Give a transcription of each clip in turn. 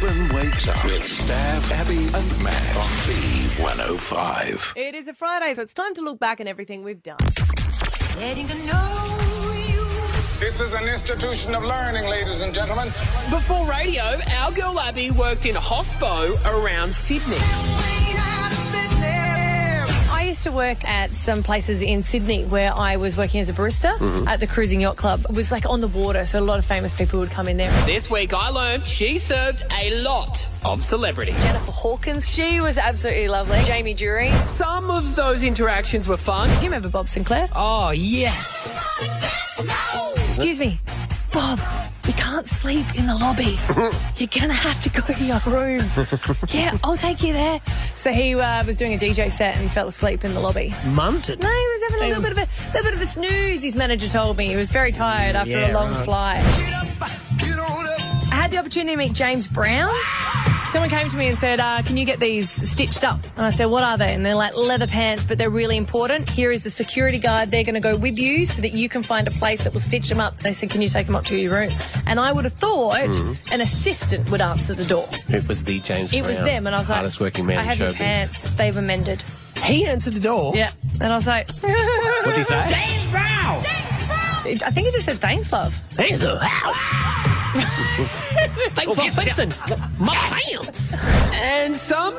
Brisbane wakes up with Stav, Abby, and Matt on B105. It is a Friday, so it's time to look back on everything we've done. Getting to know you. This is an institution of learning, ladies and gentlemen. Before radio, our girl Abby worked in a hospo around Sydney. I used to work at some places in Sydney where I was working as a barista mm-hmm. at the Cruising Yacht Club. It was like on the water, so a lot of famous people would come in there. This week I learned she served a lot of celebrities. Jennifer Hawkins, she was absolutely lovely. Jamie Durie. Do Some of those interactions were fun. Do you remember Bob Sinclar? Oh, yes. Excuse me, Bob. You can't sleep in the lobby. You're gonna have to go to your room. yeah, I'll take you there. So he uh, was doing a DJ set and fell asleep in the lobby. Munted. No, he was having a little was- bit of a little bit of a snooze. His manager told me he was very tired after Yeah, a long right. flight. I had the opportunity to meet James Brown. Someone came to me and said, uh, "Can you get these stitched up?" And I said, "What are they?" And they're like leather pants, but they're really important. Here is the security guard. They're going to go with you so that you can find a place that will stitch them up. They said, "Can you take them up to your room?" And I would have thought an assistant would answer the door. It was the James It was them, and I was like, hardest working man "I in have your showbiz. pants. They've amended." He answered the door. Yeah, and I was like, What did he say? James Brown. I think he just said, "Thanks, love." Thanks for Thanks for fixing my pants. And some,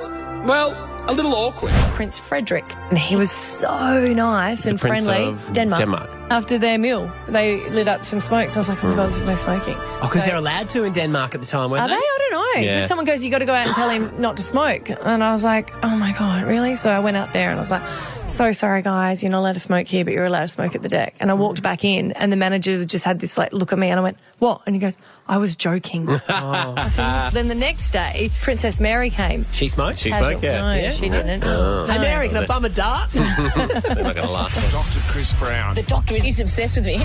well, a little awkward. Prince Frederik. And he was so nice and Prince friendly. of Denmark. Denmark. After their meal, they lit up some smokes. I was like, oh my mm. God, there's no smoking. Oh, because So- they're allowed to in Denmark at the time, weren't Are they? I don't know. Yeah. But someone goes, you got to go out and tell him not to smoke. And I was like, oh my God, really? So I went out there and I was like, so sorry, guys, you're not allowed to smoke here, but you're allowed to smoke at the deck. And I mm. walked back in and the manager just had this like look at me and I went, what? And he goes, I was joking. Oh. I said, "Yes." Then the next day, Princess Mary came. She smoked? She Casual. smoked, yeah. No, Yeah. she didn't. Oh. Hey, Mary, can I bum a dart? They're not going to laugh. Dr. Chris Brown. The doctor is obsessed with me.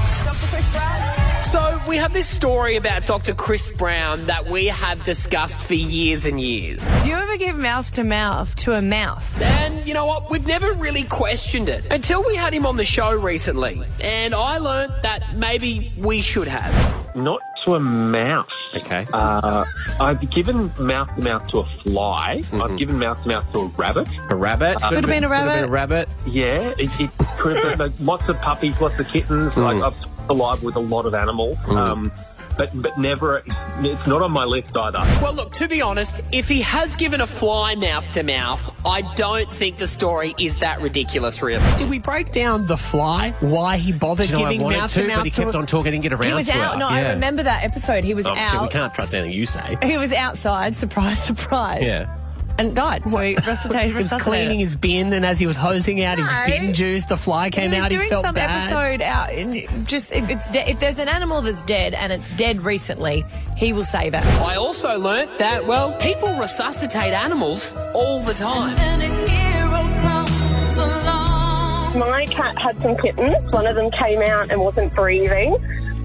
So we have this story about Dr. Chris Brown that we have discussed for years and years. Do you ever give mouth to mouth to a mouse? And you know what? We've never really questioned it until we had him on the show recently. And I learnt that maybe we should have. Not to a mouse. Okay. Uh, I've given mouth to mouth to a fly. I've mm-hmm. given mouth to mouth to a rabbit. A rabbit. Uh, could have been a Could have been a rabbit. rabbit. Yeah, it, it could have been like, lots of puppies, lots of kittens. Like mm. I've talked alive with a lot of animals. Um, but but never. It's not on my list either. Well, look, to be honest, if he has given a fly mouth to mouth, I don't think the story is that ridiculous, really. Did we break down the fly? Why he bothered Do you know, I giving wanted mouth to, to mouth but he to kept it? on talking and get around He was to out. her. No, I Yeah. remember that episode. He was Obviously, we out. can't trust anything you say. He was outside. Surprise, surprise. Yeah. And died. So he resuscitated. He was cleaning his bin, and as he was hosing out his No. bin juice, the fly came out. he was out. doing he felt some bad. episode out. And just if it's de- if there's an animal that's dead and it's dead recently, he will save it. I also learnt that, well, people resuscitate animals all the time. And a hero comes along. My cat had some kittens. One of them came out and wasn't breathing.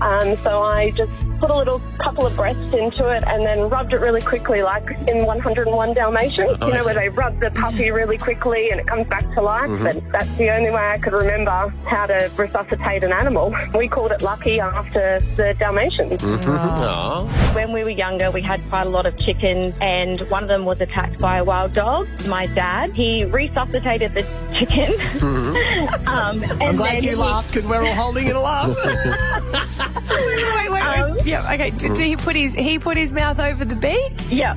Um, so I just put a little couple of breaths into it and then rubbed it really quickly, like in 101 Dalmatians, you know, where they rub the puppy really quickly and it comes back to life. And that's the only way I could remember how to resuscitate an animal. We called it Lucky after the Dalmatians. Aw. When we were younger, we had quite a lot of chickens, and one of them was attacked by a wild dog. My dad, he resuscitated the chicken. um, and I'm glad you he- laughed because we're all holding it a laugh. Wait, wait, wait. Um, yeah. Okay. Did, did he put his he put his mouth over the beak? Yeah,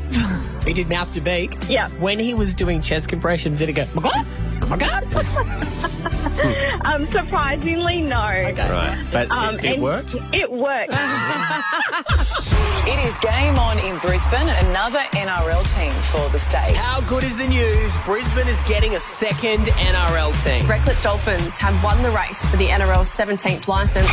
he did mouth to beak. Yeah. When he was doing chest compressions, did he go, my God? My God? um, surprisingly, no. Okay. Right. But Um, it, it worked? It worked. It is game on in Brisbane, another NRL team for the state. How good is the news? Brisbane is getting a second NRL team. Redcliffe Dolphins have won the race for the NRL's 17th licence.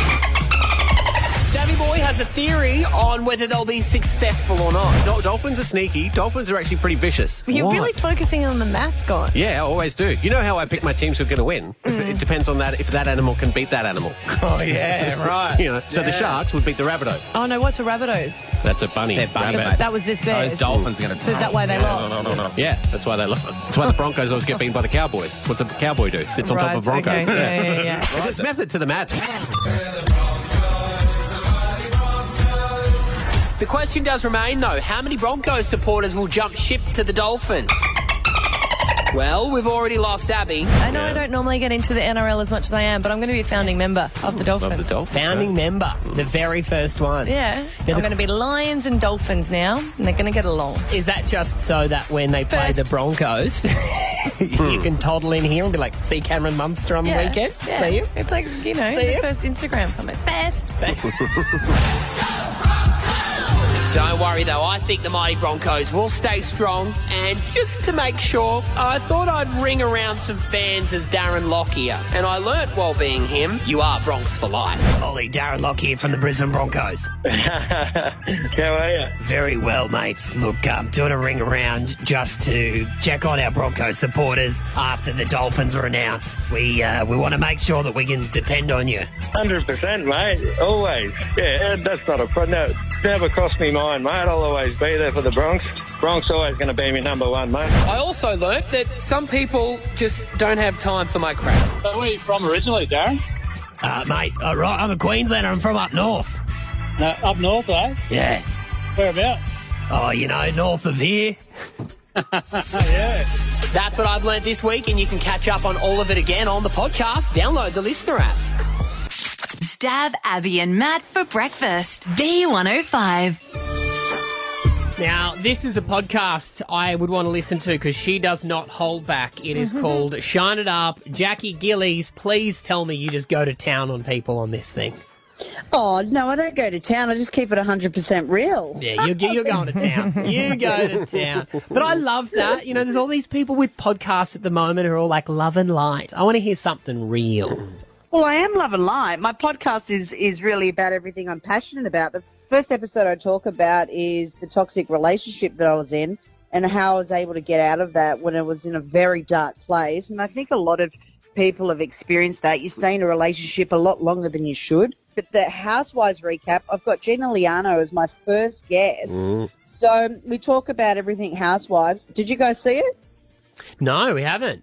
Davy Boy has a theory on whether they'll be successful or not. Dol- Dolphins are sneaky. Dolphins are actually pretty vicious. You're really focusing on the mascot. Yeah, I always do. You know how I pick my teams who are going to win? Mm. It depends on that if that animal can beat that animal. Oh, yeah, right. You know, so the Sharks would beat the Rabbitohs. Oh no, what's a Rabbitohs? That's a bunny. They're bunny, rabbit. mate. That was this theirs. Those Dolphins are going to. So is that why they lost? No, no, no, no. Yeah, that's why they lost. That's why the Broncos always get beaten by the Cowboys. What's a cowboy do? Sits on top of a Bronco. okay. Yeah, yeah, yeah. There's method to the madness. The question does remain, though how many Broncos supporters will jump ship to the Dolphins? Well, we've already lost Abby. I know I don't normally get into the NRL as much as I am, but I'm going to be a founding member of the Dolphins. the dolphins Founding member, the very first one. Yeah. the- I'm going to be Lions and Dolphins now, and they're going to get along. Is that just so that when they play First. the Broncos, you hmm. can toddle in here and be like, see Cameron Munster on the weekend? Yeah. See you? It's like, you know, See the you? first Instagram comment. Best. Don't worry though, I think the mighty Broncos will stay strong. And just to make sure, I thought I'd ring around some fans as Darren Lockyer. And I learnt while being him, you are Broncs for life. Ollie, Darren Lockyer from the Brisbane Broncos. How are you? Very well, mates. Look, um, doing a ring around just to check on our Broncos supporters after the Dolphins were announced. We uh, we want to make sure that we can depend on you. Hundred percent, mate. Always. Yeah, that's not a problem. No, never crossed me mind, mate. I'll always be there for the Broncs. Broncs always going to be my number one, mate. I also learnt that some people just don't have time for my crap. So where are you from originally, Darren? Uh, mate, uh, right, I'm a Queenslander. I'm from up north. No, up north, eh? Yeah. Whereabouts? Oh, you know, north of here. yeah. That's what I've learnt this week, and you can catch up on all of it again on the podcast. Download the listener app. Stav Abby and Matt for breakfast. B105. Now, this is a podcast I would want to listen to because she does not hold back. It is mm-hmm. called Shine It Up. Jackie Gillies, please tell me you just go to town on people on this thing. Oh, no, I don't go to town. I just keep it 100% real. Yeah, you're, you're going to town. You go to town. But I love that. You know, there's all these people with podcasts at the moment who are all like love and light. I want to hear something real. Well, I am love and light. My podcast is, is really about everything I'm passionate about. The first episode I talk about is the toxic relationship that I was in and how I was able to get out of that when I was in a very dark place. And I think a lot of people have experienced that. You stay in a relationship a lot longer than you should. But the Housewives recap, I've got Gina Liano as my first guest. So we talk about everything Housewives. Did you guys see it? No, we haven't.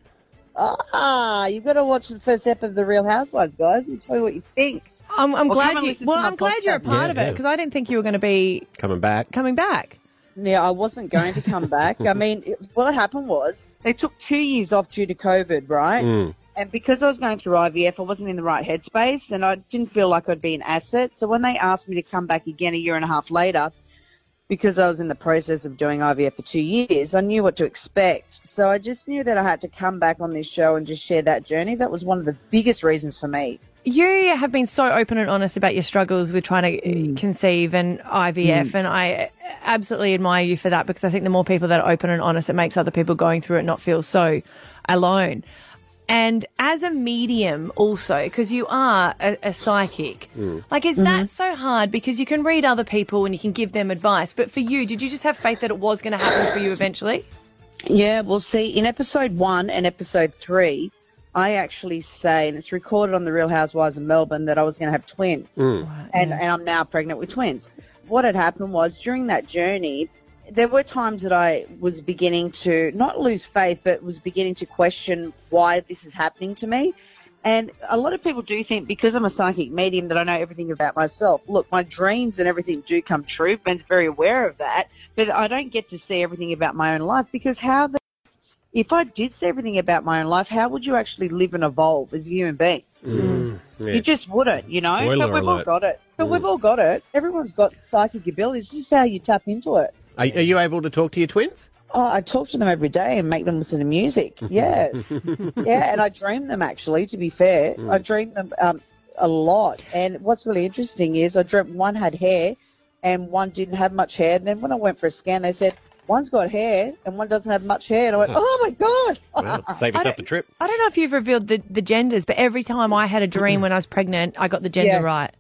Ah, you've got to watch the first ep of the Real Housewives, guys, and tell me what you think. I'm, I'm Or come glad you. Well, I'm glad you're a part Yeah, of it yeah. because I didn't think you were going to be Coming back. coming back. Yeah, I wasn't going to come back. I mean, it, what happened was they took two years off due to COVID, right? Mm. And because I was going through IVF, I wasn't in the right headspace and I didn't feel like I'd be an asset. So when they asked me to come back again a year and a half later, because I was in the process of doing IVF for two years, I knew what to expect. So I just knew that I had to come back on this show and just share that journey. That was one of the biggest reasons for me. You have been so open and honest about your struggles with trying to uh, conceive and IVF, Mm. and I absolutely admire you for that because I think the more people that are open and honest, it makes other people going through it not feel so alone. And as a medium, also, because you are a, a psychic, like, is that so hard? Because you can read other people and you can give them advice. But for you, did you just have faith that it was going to happen for you eventually? Yeah, we'll see, in episode one and episode three, I actually say, and it's recorded on the Real Housewives of Melbourne, that I was going to have twins, mm. and, and I'm now pregnant with twins. What had happened was during that journey, there were times that I was beginning to not lose faith, but was beginning to question why this is happening to me. And a lot of people do think because I'm a psychic medium that I know everything about myself. Look, my dreams and everything do come true. Ben's very aware of that. But I don't get to see everything about my own life because how the if I did see everything about my own life, how would you actually live and evolve as a human being? Mm. Yeah. You just wouldn't, you know. Spoiler but we've all got it. But we've all got it. Everyone's got psychic abilities. It's just how you tap into it. Are, are you able to talk to your twins? Oh, I talk to them every day and make them listen to music. Yes, yeah, and I dream them actually. To be fair, I dream them um, a lot. And what's really interesting is I dreamt one had hair, and one didn't have much hair. And then when I went for a scan, they said one's got hair and one doesn't have much hair. And I went, oh my god! Well, save yourself the trip. I don't know if you've revealed the, the genders, but every time I had a dream when I was pregnant, I got the gender Yeah. right.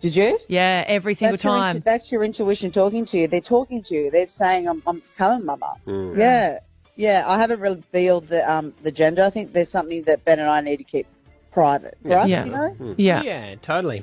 Did you? Yeah, every single that's Your time. intu- that's your intuition talking to you. They're talking to you. They're saying, "I'm, I'm coming, Mama." Mm. Yeah, yeah. I haven't revealed the um the gender. I think there's something that Ben and I need to keep private for us. You know. Yeah. Yeah, totally.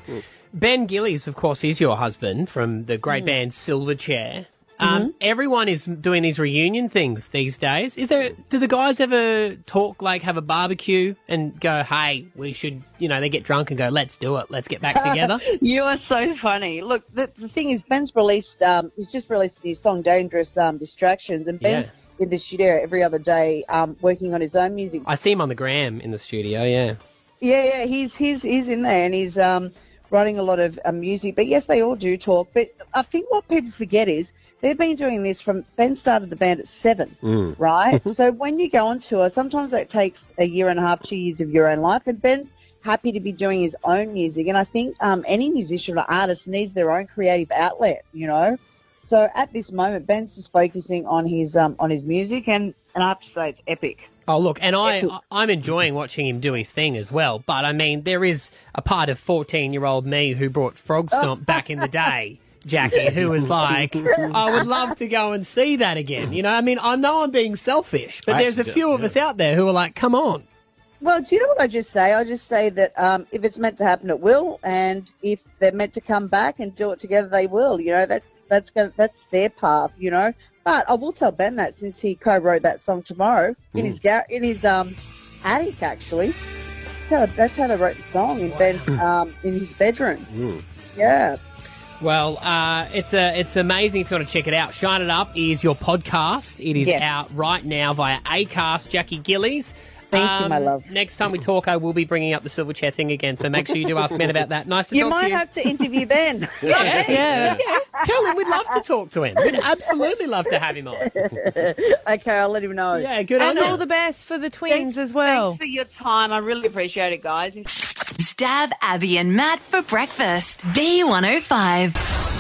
Ben Gillies, of course, is your husband from the great band Silverchair. Um, Everyone is doing these reunion things these days. Is there? Do the guys ever talk like have a barbecue and go, "Hey, we should," you know, they get drunk and go, "Let's do it. Let's get back together." you are so funny. Look, the, the thing is, Ben's released, um, he's just released his song Dangerous um, Distractions, and Ben's in the studio every other day um, working on his own music. I see him on the gram in the studio. Yeah. Yeah, yeah, he's he's he's in there and he's um, writing a lot of uh, music. But yes, they all do talk. But I think what people forget is they've been doing this from Ben started the band at seven, Mm. right? so when you go on tour, sometimes that takes a year and a half, two years of your own life. And Ben's happy to be doing his own music. And I think um, any musician or artist needs their own creative outlet, you know. So at this moment, Ben's just focusing on his um, on his music, and, and I have to say it's epic. Oh look, and I I'm enjoying watching him do his thing as well. But I mean, there is a part of 14 year old me who brought Frogstomp back in the day. Jackie, who was like, I would love to go and see that again. You know, I mean, I know I'm being selfish, but I there's a few do, of us out there who are like, come on. Well, do you know what I just say? I just say that um, if it's meant to happen, it will, and if they're meant to come back and do it together, they will. You know, that's that's gonna, that's their path. You know, but I will tell Ben that since he co-wrote that song tomorrow in Mm. his gar- in his um attic, actually. That's how, that's how they wrote the song in Ben's um in his bedroom. Yeah. Well, uh, it's a it's amazing if you want to check it out. Shine It Up is your podcast. It is Yes. out right now via Acast. Jackie Gillies. Thank you, my um, love. Next time we talk, I will be bringing up the Silverchair thing again. So make sure you do ask Ben about that. Nice to You talk to you. You might have to interview Ben. Yeah, Yeah. yeah. Tell him we'd love to talk to him. We'd absolutely love to have him on. okay, I'll let him know. Yeah, good and on you. all the best for the twins Thanks- as well. Thanks for your time. I really appreciate it, guys. Stav Abby and Matt for breakfast. B105.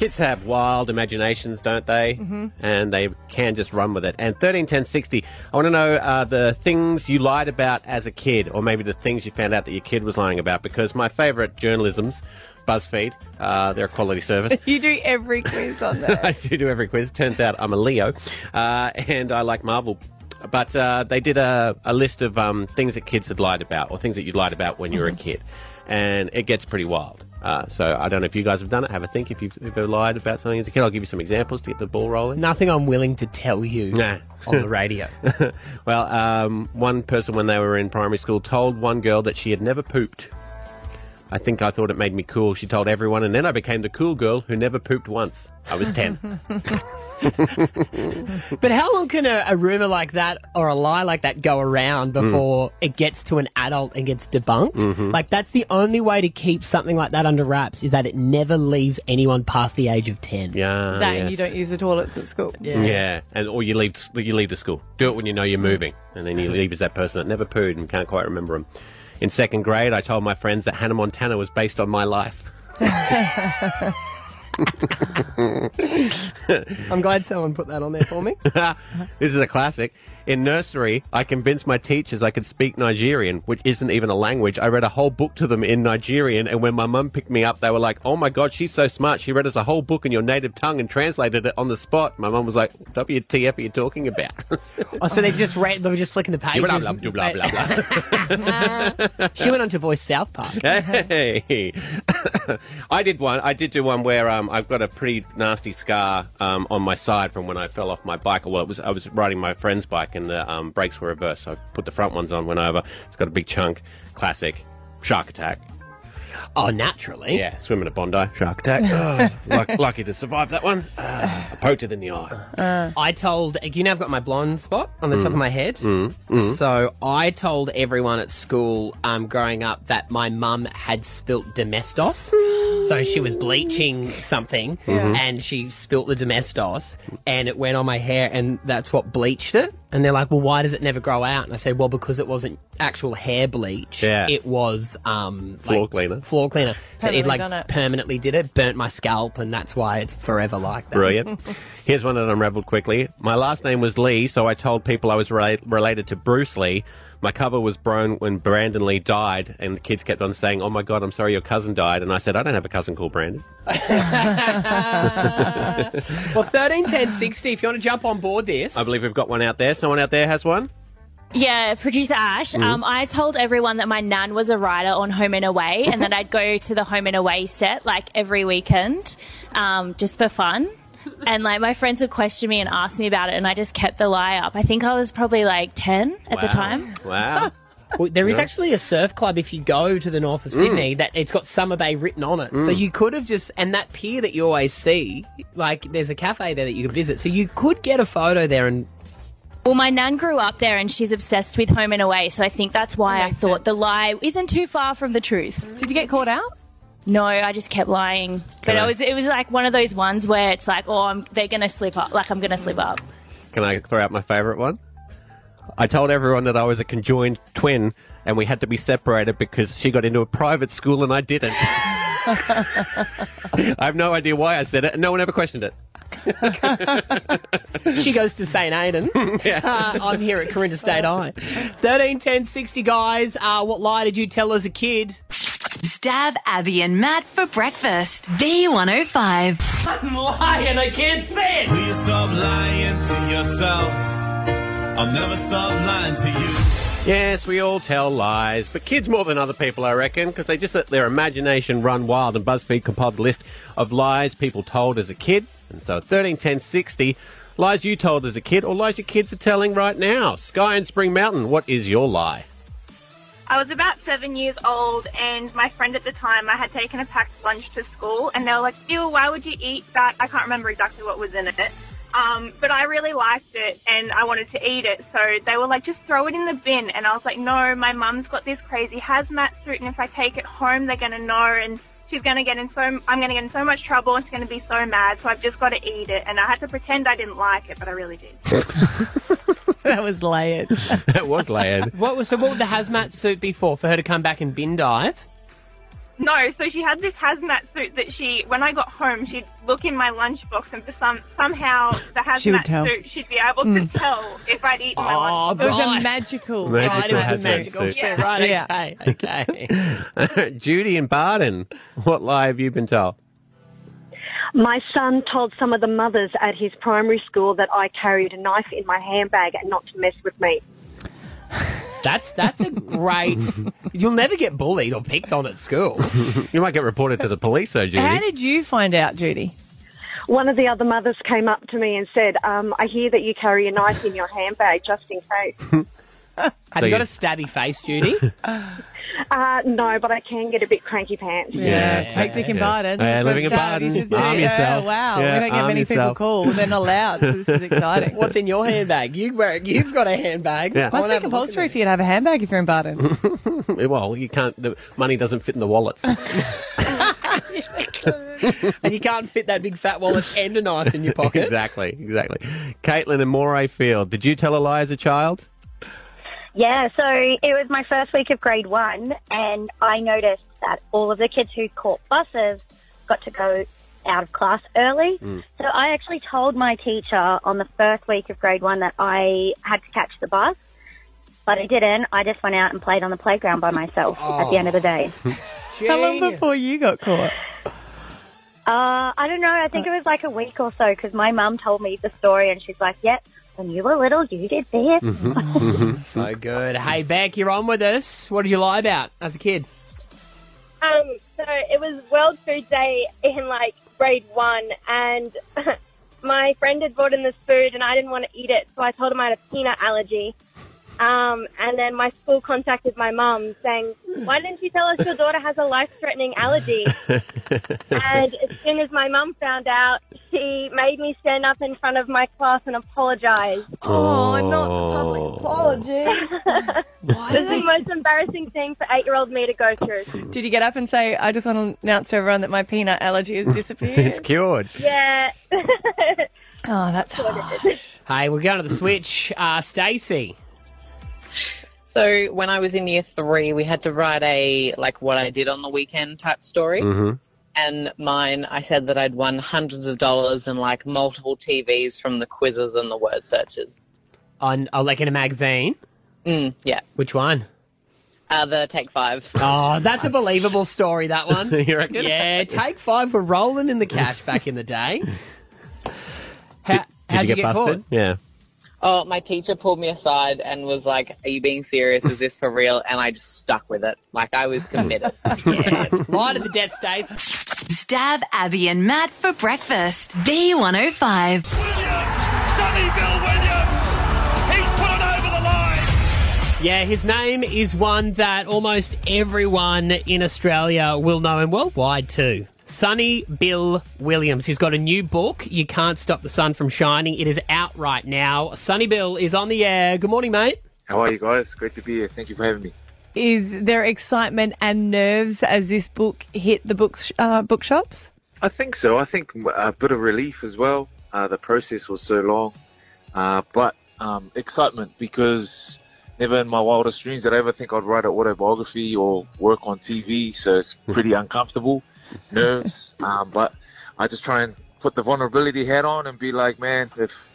Kids have wild imaginations, don't they? Mhm. And they can just run with it. And thirteen ten sixty. I want to know uh, the things you lied about as a kid, or maybe the things you found out that your kid was lying about. Because my favourite journalism's BuzzFeed. Uh, they're a quality service. You do every quiz on there. I do do every quiz. Turns out I'm a Leo, uh, and I like Marvel. But uh, they did a, a list of um, things that kids had lied about, or things that you lied about when you were a kid, and it gets pretty wild. Uh, so I don't know if you guys have done it. Have a think if you've ever lied about something as a kid. I'll give you some examples to get the ball rolling. Nothing I'm willing to tell you Nah. on the radio. well, um, one person when they were in primary school told one girl that she had never pooped. I think I thought it made me cool. She told everyone, and then I became the cool girl who never pooped once. I was 10. But how long can a, a rumor like that or a lie like that go around before it gets to an adult and gets debunked? Mhm. Like that's the only way to keep something like that under wraps is that it never leaves anyone past the age of ten. Yeah, that and you don't use the toilets at school. Yeah. and or you leave you leave the school. Do it when you know you're moving, and then you leave as that person that never pooed and can't quite remember them. In second grade, I told my friends that Hannah Montana was based on my life. I'm glad someone put that on there for me. this is a classic. In nursery, I convinced my teachers I could speak Nigerian, which isn't even a language. I read a whole book to them in Nigerian, and when my mum picked me up, they were like, "Oh my god, she's so smart! She read us a whole book in your native tongue and translated it on the spot." My mum was like, "WTF are you talking about?" Oh, so they just read, they were just flicking the pages. Blah, blah, blah, blah, blah. she went on to voice South Park. Hey, I did one. I did do one where um, I've got a pretty nasty scar um, on my side from when I fell off my bike. Well, it was I was riding my friend's bike and the um, brakes were reversed. So I put the front ones on, went over. It's got a big chunk. Classic shark attack. Oh, naturally. Yeah, swimming at Bondi. Shark attack. Oh, luck- lucky to survive that one. Ah, I poked it in the eye. I told you know I've got my blonde spot on the top Mm. of my head. Mm, mm. So I told everyone at school um, growing up that my mum had spilt domestos. so she was bleaching something Mhm. and she spilt the domestos and it went on my hair and that's what bleached it. And they're like, well, why does it never grow out? And I said, well, because it wasn't actual hair bleach. Yeah. It was um, Floor like, cleaner. Floor cleaner. So it like it. permanently did it, burnt my scalp, and that's why it's forever like that. Brilliant. Here's one that unraveled quickly. My last name was Lee, so I told people I was rela- related to Bruce Lee. My cover was blown when Brandon Lee died, and the kids kept on saying, "Oh my God, I'm sorry, your cousin died." And I said, "I don't have a cousin called Brandon." well, thirteen ten sixty. If you want to jump on board this, I believe we've got one out there. Someone out there has one. Yeah, producer Ash. Mm. Um, I told everyone that my nan was a writer on Home and Away, and that I'd go to the Home and Away set like every weekend, um, just for fun. And like my friends would question me and ask me about it, and I just kept the lie up. I think I was probably like ten at the time. Wow. Well, there is Yeah. actually a surf club if you go to the north of Mm. Sydney that it's got Summer Bay written on it. So Mm. you could have just and that pier that you always see, like there's a cafe there that you could visit. So you could get a photo there and Well, my nan grew up there, and she's obsessed with Home and Away, so I think that's why I thought the lie isn't too far from the truth. Did you get caught out? No, I just kept lying. But I- it was it was like one of those ones where it's like, oh, I'm, they're gonna slip up. Like I'm gonna slip up. Can I throw out my favourite one? I told everyone that I was a conjoined twin and we had to be separated because she got into a private school and I didn't. I have no idea why I said it and no one ever questioned it. she goes to St. Aidan's. Uh, I'm here at Corinda State High. 13, 10, 60 guys. Uh, what lie did you tell as a kid? Stav Abby and Matt for breakfast. B105. I'm lying, I can't say it. Will you stop lying to yourself? I'll never stop lying to you. Yes, we all tell lies, but kids more than other people, I reckon, because they just let their imagination run wild. And BuzzFeed compiled a list of lies people told as a kid. And so, 13, 10, 60, lies you told as a kid, or lies your kids are telling right now. Sky and Spring Mountain, what is your lie? I was about seven years old, and my friend at the time, I had taken a packed lunch to school, and they were like, "Ew, why would you eat that?" I can't remember exactly what was in it, um, but I really liked it, and I wanted to eat it. So they were like, "Just throw it in the bin," and I was like, "No, my mum's got this crazy hazmat suit, and if I take it home, they're gonna know, and she's gonna get in so, I'm gonna get in so much trouble, and she's gonna be so mad. So I've just got to eat it." And I had to pretend I didn't like it, but I really did. that was layered. that was layered. What was so? What would the hazmat suit be for? For her to come back and bin dive? No, so she had this hazmat suit that she, when I got home, she'd look in my lunchbox, and for some somehow the She would hazmat tell. suit, she'd be able to Mm. tell if I'd eaten my Oh, lunch. It was a magical. Magical right, it was a magical suit. suit. Right, okay, okay. Judy and Bardon, what lie have you been told? My son told some of the mothers at his primary school that I carried a knife in my handbag and not to mess with me. That's that's a great. You'll never get bullied or picked on at school. you might get reported to the police, though, Judy. How did you find out, Judy? One of the other mothers came up to me and said, um, I hear that you carry a knife in your handbag just in case. Have you you- got a stabby face, Judy? Uh, no, but I can get a bit cranky pants. Yeah, it's hectic in Bardon. Yeah, That's living in what Stav, you should Arm see. yourself. Oh, wow, Yeah, we don't get arm many yourself. people call. They're not allowed, so this is exciting. What's in your handbag? You wear, you've got a handbag. Yeah. I Must wanna be have a look at compulsory it. for you to have a handbag if you're in Bardon. well, you can't. The money doesn't fit in the wallets. and you can't fit that big fat wallet and a knife in your pocket. exactly, exactly. Caitlin and Morayfield, did you tell a lie as a child? Yeah, so it was my first week of grade one, and I noticed that all of the kids who caught buses got to go out of class early. Mm. So I actually told my teacher on the first week of grade one that I had to catch the bus, but I didn't. I just went out and played on the playground by myself at the end of the day. How long before you got caught? Uh, I don't know. I think it was like a week or so because my mum told me the story, and she's like, "Yep, when you were little, you did this." Mm-hmm. so good. Hey, Beck, you're on with us. What did you lie about as a kid? Um, so it was World Food Day in like grade one, and my friend had brought in this food, and I didn't want to eat it, so I told him I had a peanut allergy. Um, and then my school contacted my mum saying, "Why didn't you tell us your daughter has a life-threatening allergy?" and as soon as my mum found out, she made me stand up in front of my class and apologize. Oh, not the public apology. This is the most embarrassing thing for eight-year-old me to go through. Did you get up and say, I just want to announce to everyone that my peanut allergy has disappeared? it's cured. Yeah. oh, that's harsh. Hey, we're going to the switch. Uh, Stacey. So when I was in year three, we had to write a like what I did on the weekend type story. Mm-hmm. And mine, I said that I'd won hundreds of dollars and like multiple TVs from the quizzes and the word searches. On, oh, like in a magazine? Mm, yeah. Which one? Uh, the Take Five. Oh, that's a believable story, that one. you reckon? Yeah, Take Five were rolling in the cash back in the day. How, Did how'd you get, busted? caught? Yeah. Oh, my teacher pulled me aside and was like, "Are you being serious? Is this for real?" And I just stuck with it. Like I was committed. Light of the death state. Stav Abby and Matt for breakfast. B105. Sonny Bill Williams! He's put it over the line! Yeah, his name is one that almost everyone in Australia will know and worldwide too. Sonny Bill Williams. He's got a new book, You Can't Stop the Sun from Shining. It is out right now. Sonny Bill is on the air. Good morning, mate. How are you guys? Great to be here. Thank you for having me. Is there excitement and nerves as this book hit the books uh, bookshops? I think so. I think a bit of relief as well. Uh, the process was so long, uh, but um, excitement because never in my wildest dreams did I ever think I'd write an autobiography or work on TV. So it's pretty uncomfortable, nerves. Um, but I just try and put the vulnerability hat on and be like, man, if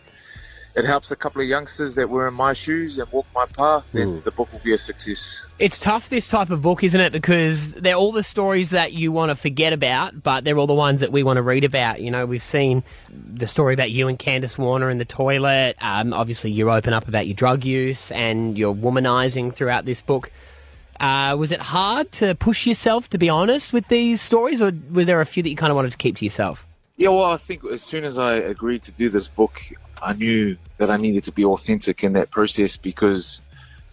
it helps a couple of youngsters that were in my shoes and walk my path, then the book will be a success. It's tough, this type of book, isn't it? Because they're all the stories that you want to forget about, but they're all the ones that we want to read about. You know, we've seen the story about you and Candace Warner in the toilet. Um, obviously, you open up about your drug use and your womanizing throughout this book. Uh, was it hard to push yourself to be honest with these stories, or were there a few that you kind of wanted to keep to yourself? Yeah, well, I think as soon as I agreed to do this book, I knew that I needed to be authentic in that process because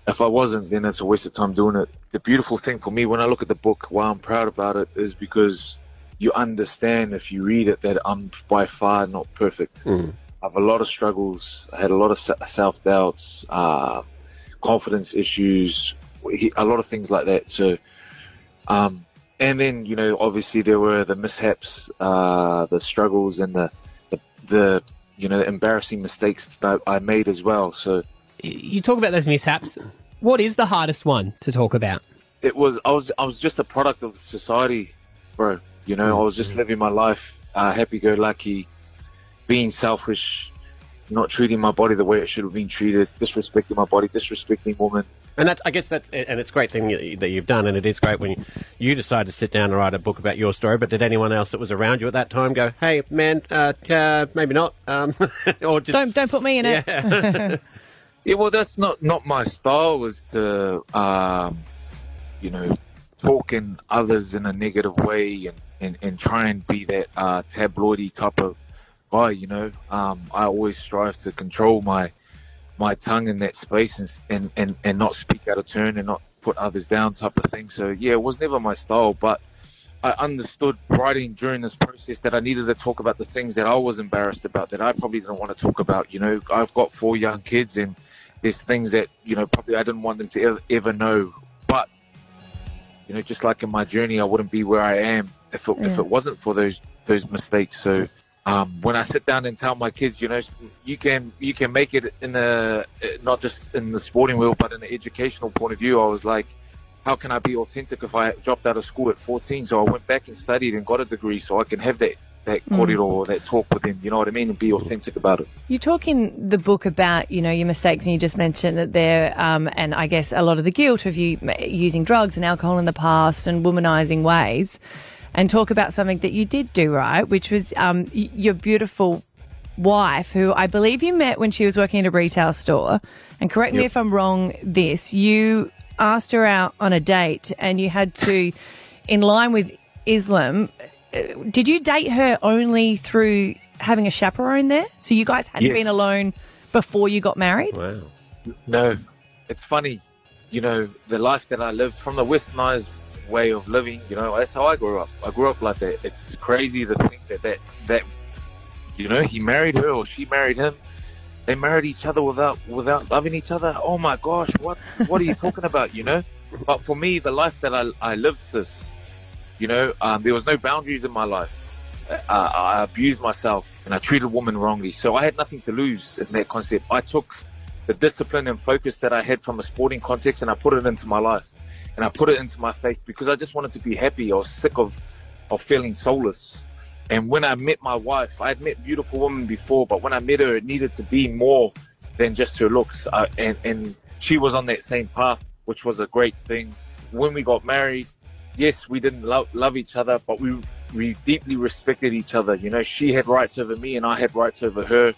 if I wasn't, then it's a waste of time doing it. The beautiful thing for me when I look at the book, why I'm proud about it, is because you understand if you read it that I'm by far not perfect. I have a lot of struggles. I had a lot of self doubts, uh, confidence issues, a lot of things like that. So, um, and then you know, obviously there were the mishaps, uh, the struggles, and the, the the you know embarrassing mistakes that I made as well. So You talk about those mishaps. What is the hardest one to talk about? it was I was I was just a product of society, bro. You know, I was just living my life, uh, happy-go-lucky, being selfish, not treating my body the way it should have been treated, disrespecting my body, disrespecting women. And that's, I guess that's, and it's a great thing that that you've done, and it is great when you, you decide to sit down and write a book about your story. But did anyone else that was around you at that time go, "Hey, man, uh, uh, maybe not," um, or just, Don't don't put me in it. Yeah. Yeah, well, that's not not my style. Was to, um, you know, talk in others in a negative way and, and, and try and be that uh, tabloidy type of guy. You know, um, I always strive to control my my tongue in that space and, and and and not speak out of turn and not put others down type of thing. So yeah, it was never my style, but. I understood writing during this process that I needed to talk about the things that I was embarrassed about that I probably didn't want to talk about. You know, I've got four young kids and there's things that, you know, probably I didn't want them to ever, ever know. But, you know, just like in my journey, I wouldn't be where I am if it, if it wasn't for those those mistakes. So um, when I sit down and tell my kids, you know, you can you can make it in a not just in the sporting world, but in an educational point of view. I was like, how can I be authentic if I dropped out of school at 14? So I went back and studied and got a degree, so I can have that that Mm. corridor or that talk with them. You know what I mean, and be authentic about it. You talk in the book about, you know, your mistakes, and you just mentioned that there, um, and I guess a lot of the guilt of you using drugs and alcohol in the past and womanizing ways, and talk about something that you did do right, which was um, your beautiful wife, who I believe you met when she was working at a retail store. And correct me if I'm wrong. This you asked her out on a date, and you had to, in line with Islam. uh, Did you date her only through having a chaperone there? So you guys hadn't Yes. been alone before you got married? Wow. No, it's funny. You know, the life that I lived from the westernized way of living, you know, that's how I grew up. I grew up like that. It's crazy to think that that, that you know, he married her or she married him. They married each other without without loving each other. Oh my gosh, what what are you talking about, you know? But for me, the life that I, I lived this, you know, um, there was no boundaries in my life. Uh, I abused myself and I treated women wrongly. So I had nothing to lose in that concept. I took the discipline and focus that I had from a sporting context and I put it into my life and I put it into my faith because I just wanted to be happy. I was sick of, of feeling soulless. And when I met my wife, I had met beautiful women before, but when I met her, it needed to be more than just her looks. Uh, and, and she was on that same path, which was a great thing. When we got married, yes, we didn't love, love each other, but we we deeply respected each other. You know, she had rights over me, and I had rights over her.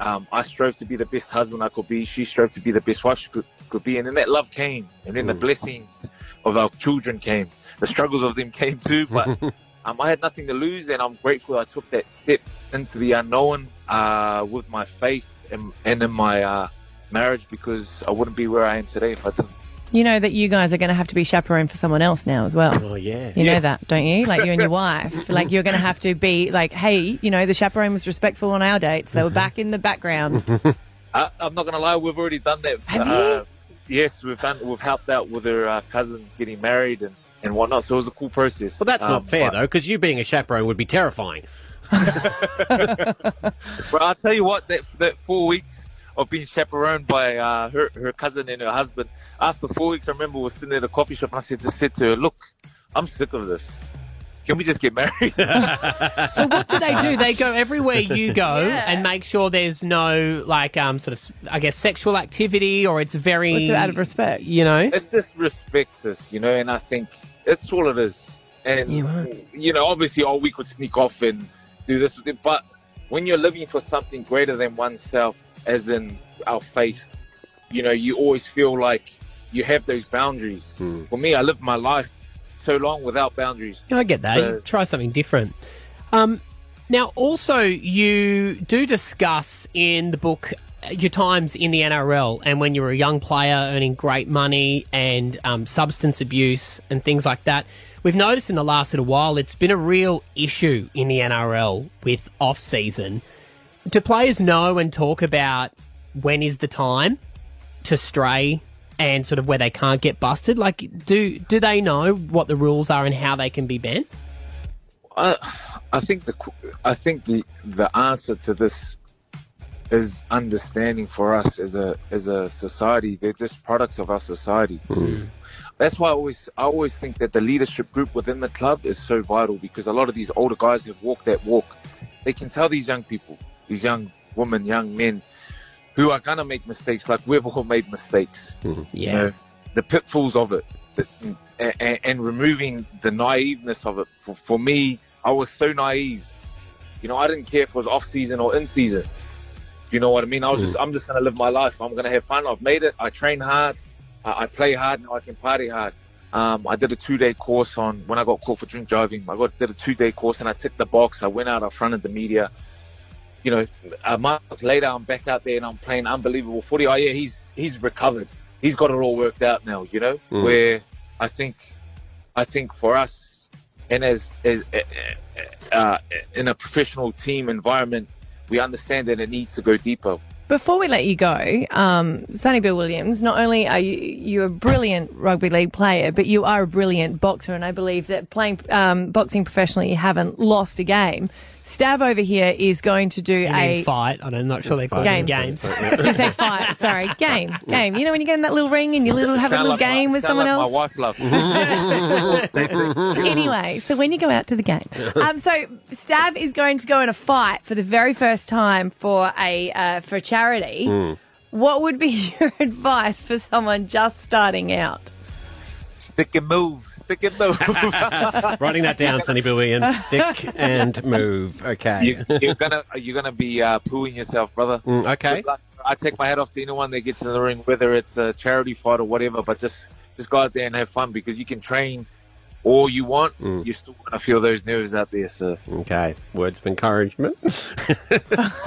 Um, I strove to be the best husband I could be. She strove to be the best wife she could, could be. And then that love came. And then the blessings of our children came. The struggles of them came too. But um, I had nothing to lose. And I'm grateful I took that step into the unknown uh, with my faith and, and in my uh, marriage because I wouldn't be where I am today if I didn't. You know that you guys are going to have to be chaperone for someone else now as well. Oh yeah. You know that, don't you? Like you and your wife. Like you're going to have to be like, hey, you know, the chaperone was respectful on our dates. They were back in the background. I, I'm not gonna lie, we've already done that. Have uh, Yes, we've done. We've helped out with her uh, cousin getting married and, and whatnot. So it was a cool process. Well, that's Um, not fair but- though, because you being a chaperone would be terrifying. But I'll tell you what, that that four weeks of being chaperoned by uh, her her cousin and her husband. After four weeks, I remember we was sitting at a coffee shop and I said, just said to her, "Look, I'm sick of this. Can we just get married?" so what do they do? They go everywhere you go and make sure there's no like um sort of I guess sexual activity or it's very What's it out of respect? You know. It's just respect, sis, you know, and I think it's all it is. And, you know, obviously, oh, we could sneak off and do this, with it, but when you're living for something greater than oneself, as in our faith, you know, you always feel like you have those boundaries. For me, I lived my life so long without boundaries. I get that. So- You try something different. Um, now, also, you do discuss in the book uh, your times in the NRL and when you were a young player earning great money and um, substance abuse and things like that. We've noticed in the last little while it's been a real issue in the NRL with off season. Do players know and talk about when is the time to stray and sort of where they can't get busted? Like, do do they know what the rules are and how they can be banned? I, I think the I think the the answer to this is understanding for us as a as a society. They're just products of our society. Hmm. That's why I always I always think that the leadership group within the club is so vital because a lot of these older guys have walked that walk. They can tell these young people, these young women, young men, who are gonna make mistakes. Like we've all made mistakes. You Yeah. know, the pitfalls of it, the, and, and removing the naiveness of it. For, for me, I was so naive. You know, I didn't care if it was off season or in season. You know what I mean? I was just, I'm just gonna live my life. I'm gonna have fun. I've made it. I train hard. I, I play hard. Now I can party hard. Um, I did a two day course on when I got caught for drink driving. I got did a two day course and I ticked the box. I went out. I fronted the media. You know, a month later, I'm back out there and I'm playing unbelievable footy. Oh yeah, he's he's recovered. He's got it all worked out now. You know, Mm. where I think, I think for us, and as as uh, uh, in a professional team environment, we understand that it needs to go deeper. Before we let you go, um, Sonny Bill Williams, not only are you you're a brilliant rugby league player, but you are a brilliant boxer, and I believe that playing um, boxing professionally, you haven't lost a game. Stav over here is going to do You a fight? I'm not sure they call game. it games. I was to say fight. Sorry, game, game. You know when you get in that little ring and you little have a little like my- game with someone like else. My wife love. anyway, so when you go out to the game, um, so Stav is going to go in a fight for the very first time for a uh, for charity. Mm. What would be your advice for someone just starting out? Stick and move. Stick and move. Writing that down, Sonny Bill Williams. Stick and move. Okay. you, you're gonna you're gonna be uh, pooing yourself, brother. Mm, okay. I take my hat off to anyone that gets in the ring, whether it's a charity fight or whatever. But just just go out there and have fun because you can train all you want. You're still gonna feel those nerves out there. So Okay. Words of encouragement.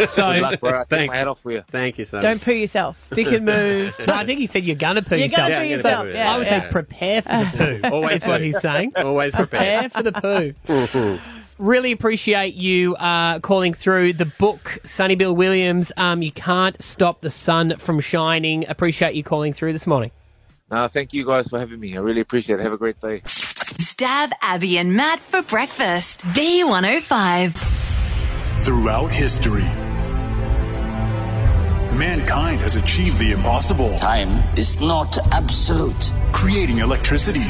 So, good luck, bro. I take Thanks. my hat off for you. Thank you, Sonny. Don't poo yourself. Stick and move. no, I think he said you're gonna poo You're yourself. gonna poo Yeah, yourself. yeah, Yeah, I would yeah. say prepare for the poo. Always what he's saying. Always Prepare prepared. for the poo. Really appreciate you uh, calling through the book, Sonny Bill Williams. Um, you can't stop the sun from shining. Appreciate you calling through this morning. No, thank you guys for having me. I really appreciate it. Have a great day. Stav Abby and Matt for breakfast. B105. Throughout history, mankind has achieved the impossible. Time is not absolute. Creating electricity.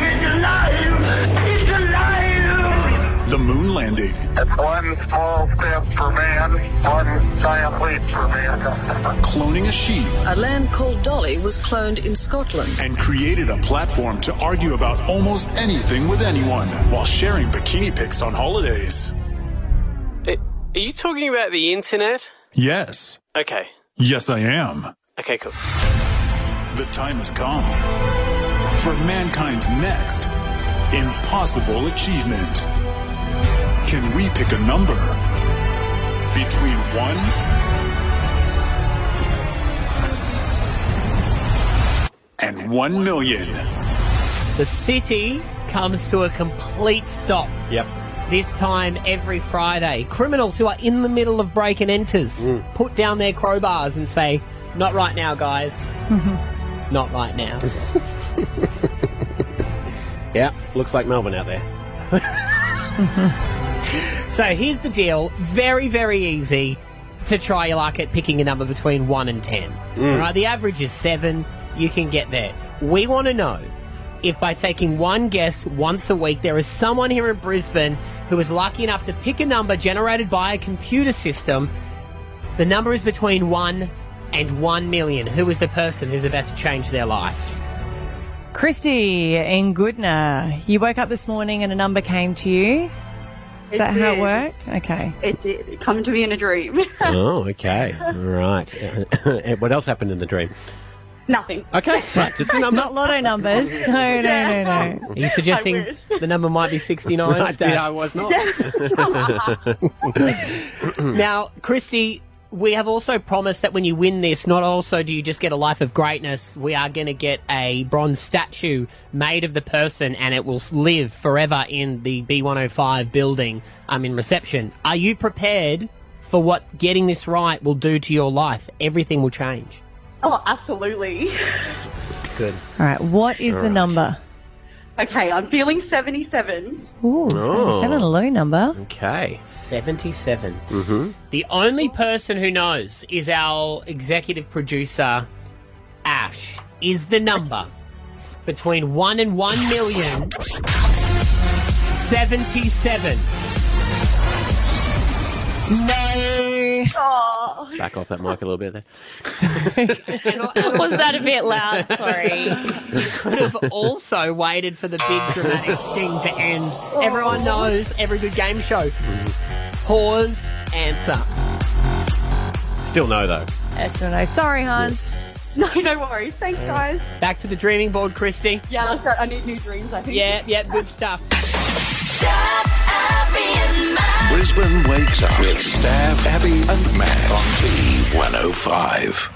The moon landing. One small step for man, one giant leap for mankind. Cloning a sheep. A lamb called Dolly was cloned in Scotland. And created a platform to argue about almost anything with anyone while sharing bikini pics on holidays. Uh, are you talking about the internet? Yes. Okay. Yes, I am. Okay, cool. The time has come for mankind's next impossible achievement. Can we pick a number between one and one million? The city comes to a complete stop. Yep. This time every Friday, criminals who are in the middle of break and enters mm. put down their crowbars and say, Not right now, guys. Not right now. Yeah, looks like Melbourne out there. So here's the deal very, very easy to try your luck at picking a number between 1 and 10. Mm. All right, the average is 7. You can get there. We want to know if by taking one guess once a week, there is someone here in Brisbane who is lucky enough to pick a number generated by a computer system. The number is between 1 and 1 million. Who is the person who's about to change their life? Christy in Goodna, you woke up this morning and a number came to you. Is that how it worked? Okay. It did come to me in a dream. oh, okay. Right. what else happened in the dream? Nothing. Okay, right. Just a It's not lotto numbers. No, no, no, no. Are you suggesting the number might be 69? Right, Steph? yeah, I was not. now, Christy, we have also promised that when you win this, not also do you just get a life of greatness, we are going to get a bronze statue made of the person and it will live forever in the B105 building um, in reception. Are you prepared for what getting this right will do to your life? Everything will change. Oh, absolutely. Good. All right. What is All the right. number? Okay, I'm feeling 77. Ooh, Oh. 77, a low number. Okay. 77. Mm-hmm. The only person who knows is our executive producer, Ash. Is the number between 1 and 1 million 77? No. Oh. Back off that mic a little bit there. Was that a bit loud? Sorry. You could have also waited for the big dramatic sting to end. Everyone knows every good game show. Pause, answer. Still no, though. Yes or no? Sorry, hon. No, no worries. Thanks, guys. Back to the dreaming board, Christy. Yeah, I've got, I need new dreams, I think. Yeah, yeah, good stuff. Brisbane wakes up with Stav, Abby, and Matt on B105.